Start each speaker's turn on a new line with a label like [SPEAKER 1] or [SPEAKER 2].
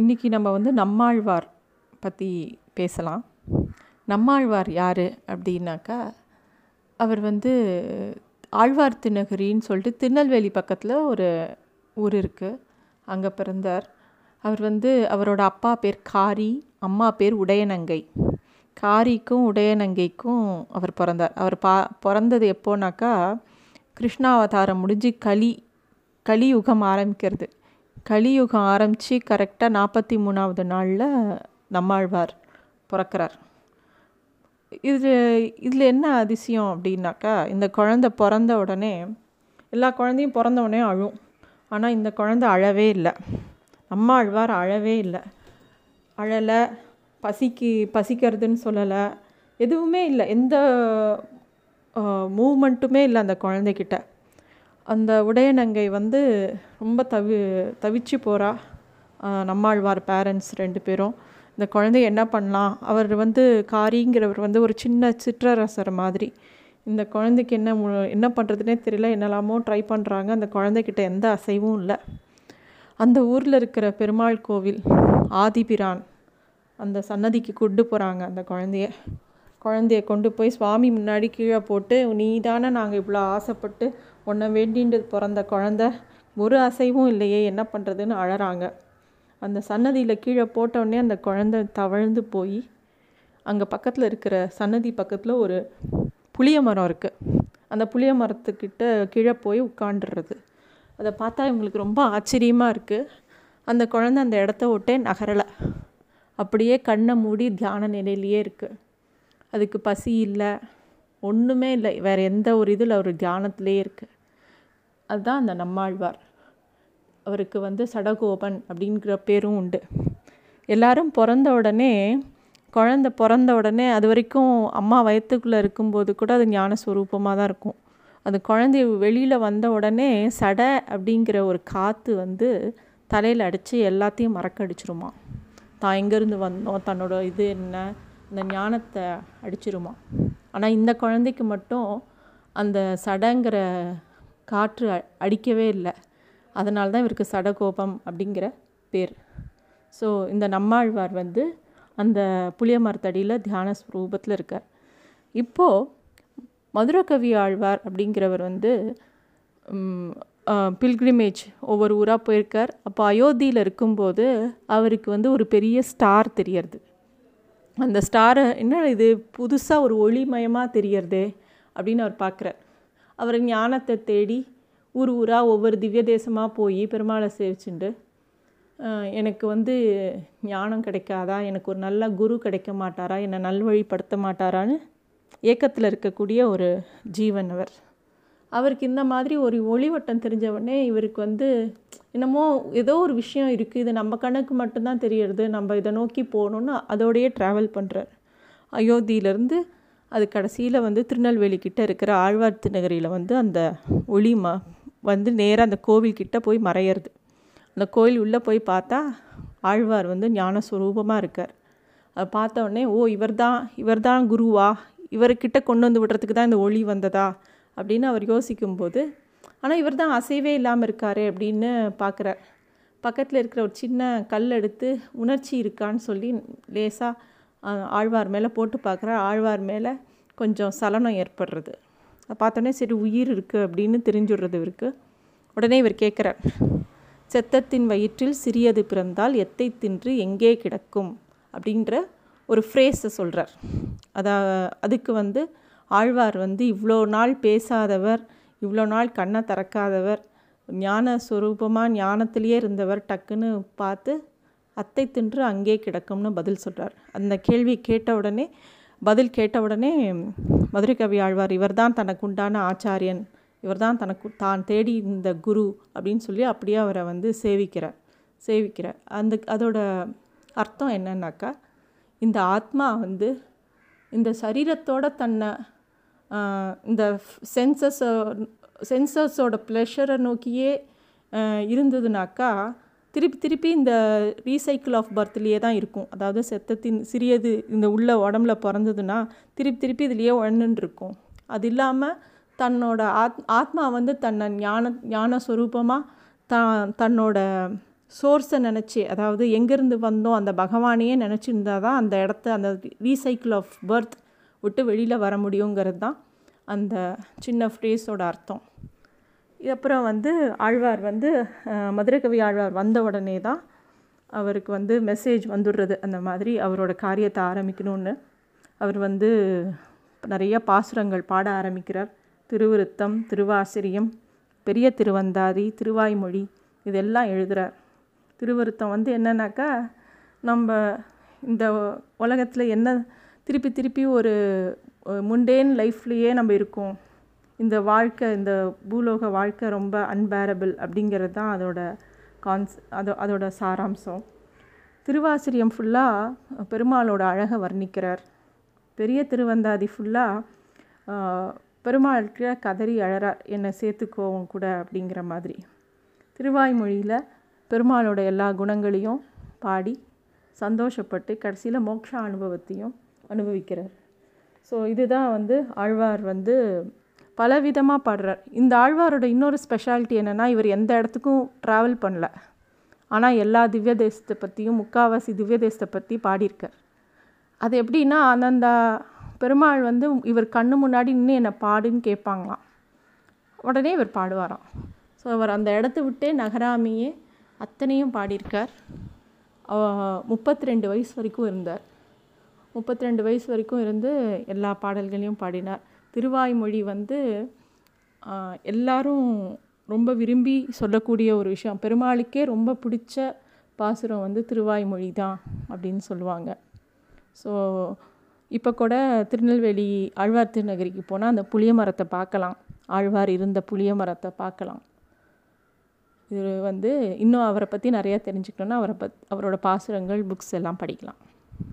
[SPEAKER 1] இன்றைக்கி நம்ம வந்து நம்மாழ்வார் பற்றி பேசலாம். நம்மாழ்வார் யார் அப்படின்னாக்கா அவர் வந்து ஆழ்வார் திருநகரின்னு சொல்லிட்டு திருநெல்வேலி பக்கத்தில் ஒரு ஊர் இருக்குது அங்கே பிறந்தார். அவர் வந்து அவரோட அப்பா பேர் காரி அம்மா பேர் உடையநங்கை. காரிக்கும் உடையநங்கைக்கும் அவர் பிறந்தார். அவர் பா பிறந்தது எப்போனாக்கா கிருஷ்ணாவதாரம் முடிஞ்சு களி கலியுகம் ஆரம்பிக்கிறது. கலியுகம் ஆரம்பித்து கரெக்டாக நாற்பத்தி மூணாவது நாளில் நம்மாழ்வார் பிறக்கிறார். இது இதில் என்ன அதிசயம் அப்படின்னாக்கா இந்த குழந்த பிறந்த உடனே எல்லா குழந்தையும் பிறந்த உடனே அழும். ஆனால் இந்த குழந்த அழவே இல்லை. நம்மாழ்வார் அழவே இல்லை. அழலை பசிக்கு பசிக்கிறதுன்னு சொல்லலை. எதுவுமே இல்லை. எந்த மூமெண்ட்டுமே இல்லை அந்த குழந்தைகிட்ட. அந்த உடையநங்கை வந்து ரொம்ப தவி தவிச்சு போகிறா நம்மாழ்வார் பேரண்ட்ஸ் ரெண்டு பேரும். இந்த குழந்தைய என்ன பண்ணலாம்? அவர் வந்து காரிங்கிறவர் வந்து ஒரு சின்ன சிற்றரசர் மாதிரி. இந்த குழந்தைக்கு என்ன என்ன பண்ணுறதுனே தெரியல. என்னெல்லாமோ ட்ரை பண்ணுறாங்க அந்த குழந்தைகிட்ட எந்த அசைவும் இல்லை. அந்த ஊரில் இருக்கிற பெருமாள் கோவில் ஆதிபிரான் அந்த சன்னதிக்கு கொண்டு போகிறாங்க அந்த குழந்தைய. குழந்தைய கொண்டு போய் சுவாமி முன்னாடி கீழே போட்டு நீ தானே நாங்கள் இவ்வளோ ஆசைப்பட்டு உன்னை வேண்டின்ட்டு பிறந்த குழந்த. ஒரு அசைவும் இல்லையே என்ன பண்ணுறதுன்னு அழறாங்க. அந்த சன்னதியில் கீழே போட்டோடனே அந்த குழந்த தவழ்ந்து போய் அங்கே பக்கத்தில் இருக்கிற சன்னதி பக்கத்தில் ஒரு புளிய மரம் இருக்குது அந்த புளிய மரத்துக்கிட்ட கீழே போய் உட்காண்டுறது அதை பார்த்தா இவங்களுக்கு ரொம்ப ஆச்சரியமாக இருக்குது அந்த குழந்த அந்த இடத்த விட்டே நகரலை. அப்படியே கண்ணை மூடி தியான நிலையிலேயே இருக்குது அதுக்கு பசி இல்லை. ஒன்றுமே இல்லை. வேறு எந்த ஒரு இதில் அவர் தியானத்திலே இருக்குது அதுதான் அந்த நம்மாழ்வார். அவருக்கு வந்து சடகோபன் அப்படிங்கிற பேரும் உண்டு. எல்லாரும் பிறந்த உடனே குழந்த பிறந்த உடனே அது வரைக்கும் அம்மா வயத்துக்குள்ளே இருக்கும்போது கூட அது ஞானஸ்வரூபமாக தான் இருக்கும். அந்த குழந்தை வெளியில் வந்த உடனே சடை அப்படிங்கிற ஒரு காற்று வந்து தலையில் அடித்து எல்லாத்தையும் மறக்கடிச்சிருமா தான் எங்கேருந்து வந்தோம்? தன்னோட இது என்ன? இந்த ஞானத்தை அடிச்சிருமா? ஆனால் இந்த குழந்தைக்கு மட்டும் அந்த சடங்கிற காற்று அடிக்கவே இல்லை. அதனால தான் இவருக்கு சடகோபம் அப்படிங்கிற பேர். ஸோ இந்த நம்மாழ்வார் வந்து அந்த புளிய மரத்தடியில் தியான ரூபத்தில் இருக்கார். இப்போது மதுரகவி ஆழ்வார் அப்படிங்கிறவர் வந்து பில்கிரிமேஜ் ஒவ்வொரு ஊராக போயிருக்கார். அப்போ அயோத்தியில் இருக்கும்போது அவருக்கு வந்து ஒரு பெரிய ஸ்டார் தெரியறது. அந்த ஸ்டாரை என்ன இது? புதுசாக ஒரு ஒளிமயமாக தெரியறதே? அப்படின்னு அவர் பார்க்குறார் அவர் ஞானத்தை தேடி ஊர் ஊராக ஒவ்வொரு திவ்ய தேசமாக போய் பெருமாளை சேவிச்சுண்டு எனக்கு வந்து ஞானம் கிடைக்காதா? எனக்கு ஒரு நல்ல குரு கிடைக்க மாட்டாரா? என்னை நல்வழிப்படுத்த மாட்டாரான்னு? ஏக்கத்தில் இருக்கக்கூடிய ஒரு ஜீவன் அவர். அவருக்கு இந்த மாதிரி ஒரு ஒளிவட்டம் தெரிஞ்ச உடனே இவருக்கு வந்து என்னமோ ஏதோ ஒரு விஷயம் இருக்குது இது நம்ம கணக்கு மட்டும்தான் தெரியறது. நம்ம இதை நோக்கி போகணுன்னு அதோடையே ட்ராவல் பண்ணுறார் அயோத்தியிலேருந்து அது கடைசியில் வந்து திருநெல்வேலி கிட்டே இருக்கிற ஆழ்வார் திருநகரியில் வந்து அந்த ஒளி ம வந்து நேராக அந்த கோவில்கிட்ட போய் மறையிறது. அந்த கோயில் உள்ளே போய் பார்த்தா ஆழ்வார் வந்து ஞானஸ்வரூபமாக இருக்கார். அதை பார்த்த உடனே ஓ இவர் தான் இவர் தான் குருவா? இவர்கிட்ட கொண்டு வந்து விடுறதுக்கு தான் இந்த ஒளி வந்ததா? அப்படின்னு அவர் யோசிக்கும்போது ஆனால் இவர் தான் அசைவே இல்லாமல் இருக்காரு அப்படின்னு பார்க்குறார். பக்கத்தில் இருக்கிற ஒரு சின்ன கல் எடுத்து உணர்ச்சி இருக்கான்னு சொல்லி லேசாக ஆழ்வார் மேலே போட்டு பார்க்குறார். ஆழ்வார் மேலே கொஞ்சம் சலனம் ஏற்படுறது. அதை பார்த்தோன்னே சரி உயிர் இருக்குது அப்படின்னு தெரிஞ்சுடுறது இவருக்கு. உடனே இவர் கேட்குறார் செத்தத்தின் வயிற்றில் சிறியது பிறந்தால் எத்தை தின்று எங்கே கிடக்கும்? அப்படின்ற ஒரு ஃப்ரேஸை சொல்கிறார் அதா அதுக்கு வந்து ஆழ்வார் வந்து இவ்வளோ நாள் பேசாதவர் இவ்வளோ நாள் கண்ணை திறக்காதவர் ஞான சுரூபமாக ஞானத்திலேயே இருந்தவர் டக்குன்னு பார்த்து அத்தை தின்று அங்கே கிடக்கும்னு பதில் சொல்கிறார் அந்த கேள்வி கேட்ட உடனே பதில் கேட்ட உடனே மதுரை கவி ஆழ்வார் இவர் தான் தனக்கு உண்டான ஆச்சாரியன் இவர் தான் தனக்கு தான் தேடி இந்த குரு அப்படின்னு சொல்லி அப்படியே அவரை வந்து சேவிக்கிறார் சேவிக்கிறார். அந்த அதோட அர்த்தம் என்னன்னாக்கா இந்த ஆத்மா வந்து இந்த சரீரத்தோட தன்னை இந்த சென்சஸ் சென்சஸோட ப்ளஷரை நோக்கியே இருந்ததுனாக்கா திருப்பி திருப்பி இந்த ரீசைக்கிள் ஆஃப் பர்த்லேயே தான் இருக்கும். அதாவது செத்தத்தின் சிறியது இந்த உள்ள உடம்புல பிறந்ததுன்னா திருப்பி திருப்பி இதுலேயே உழந்துன்னு இருக்கும் அது இல்லாமல் தன்னோட ஆத் ஆத்மா வந்து தன்னை ஞான ஞான ஸ்வரூபமாக த தன்னோட சோர்ஸை நினச்சி அதாவது எங்கேருந்து வந்தோம் அந்த பகவானையே நினச்சிருந்தா தான் அந்த இடத்த அந்த ரீசைக்கிள் ஆஃப் பர்த் விட்டு வெளியில் வர முடியுங்கிறது தான் அந்த சின்ன ஃப்ரேஸோட அர்த்தம். அப்புறம் வந்து ஆழ்வார் வந்து மதுரகவி ஆழ்வார் வந்த உடனே தான் அவருக்கு வந்து மெசேஜ் வந்துடுறது. அந்த மாதிரி அவரோட காரியத்தை ஆரம்பிக்கணும்னு. அவர் வந்து நிறைய பாசுரங்கள் பாட ஆரம்பிக்கிறார். திருவிருத்தம் திருவாசிரியம் பெரிய திருவந்தாதி திருவாய்மொழி இதெல்லாம் எழுதுகிறார் திருவருத்தம் வந்து என்னன்னாக்கா நம்ம இந்த உலகத்தில் என்ன திருப்பி திருப்பி ஒரு முண்டேன் லைஃப்லேயே நம்ம இருக்கோம். இந்த வாழ்க்கை இந்த பூலோக வாழ்க்கை ரொம்ப அன்பேரபிள் அப்படிங்கிறது தான் அதோட கான்ஸ் அதோ அதோட சாராம்சம். திருவாசிரியம் ஃபுல்லாக பெருமாளோட அழகை வர்ணிக்கிறார். பெரிய திருவந்தாதி ஃபுல்லாக பெருமாளுக்கு கதறி அழறார் என்னை சேர்த்துக்கோவும் கூட அப்படிங்கிற மாதிரி. திருவாய்மொழியில் பெருமாளோட எல்லா குணங்களையும் பாடி சந்தோஷப்பட்டு கடைசியில் மோட்ச அனுபவத்தையும் அனுபவிக்கிறார். ஸோ இதுதான் வந்து ஆழ்வார் வந்து பலவிதமாக பாடுறார். இந்த ஆழ்வாரோட இன்னொரு ஸ்பெஷாலிட்டி என்னென்னா இவர் எந்த இடத்துக்கும் ட்ராவல் பண்ணல. ஆனால் எல்லா திவ்ய தேசத்தை பற்றியும் முக்காவாசி திவ்ய தேசத்தை பற்றி பாடியிருக்கார். அது எப்படின்னா அந்தந்த பெருமாள் வந்து இவர் கண்ணு முன்னாடி இன்னும் என்னை பாடுன்னு கேட்பாங்களாம். உடனே இவர் பாடுவாராம். ஸோ அவர் அந்த இடத்த விட்டே நகராமையே அத்தனையும் பாடியிருக்கார். முப்பத்தி ரெண்டு வயசு வரைக்கும் இருந்தார். முப்பத்தி ரெண்டு வயசு வரைக்கும் இருந்து எல்லா பாடல்களையும் பாடினார். திருவாய்மொழி வந்து எல்லாரும் ரொம்ப விரும்பி சொல்லக்கூடிய ஒரு விஷயம். பெருமாளுக்கே ரொம்ப பிடிச்ச பாசுரம் வந்து திருவாய்மொழி தான் அப்படின்னு சொல்லுவாங்க. ஸோ இப்போ கூட திருநெல்வேலி ஆழ்வார் திருநகரிக்கு போனால் அந்த புளிய மரத்தை பார்க்கலாம். ஆழ்வார் இருந்த புளிய மரத்தை பார்க்கலாம். இது வந்து இன்னும் அவரை பற்றி நிறையா தெரிஞ்சுக்கணுன்னா அவரை பத் அவரோட பாசுரங்கள் புக்ஸ் எல்லாம் படிக்கலாம்.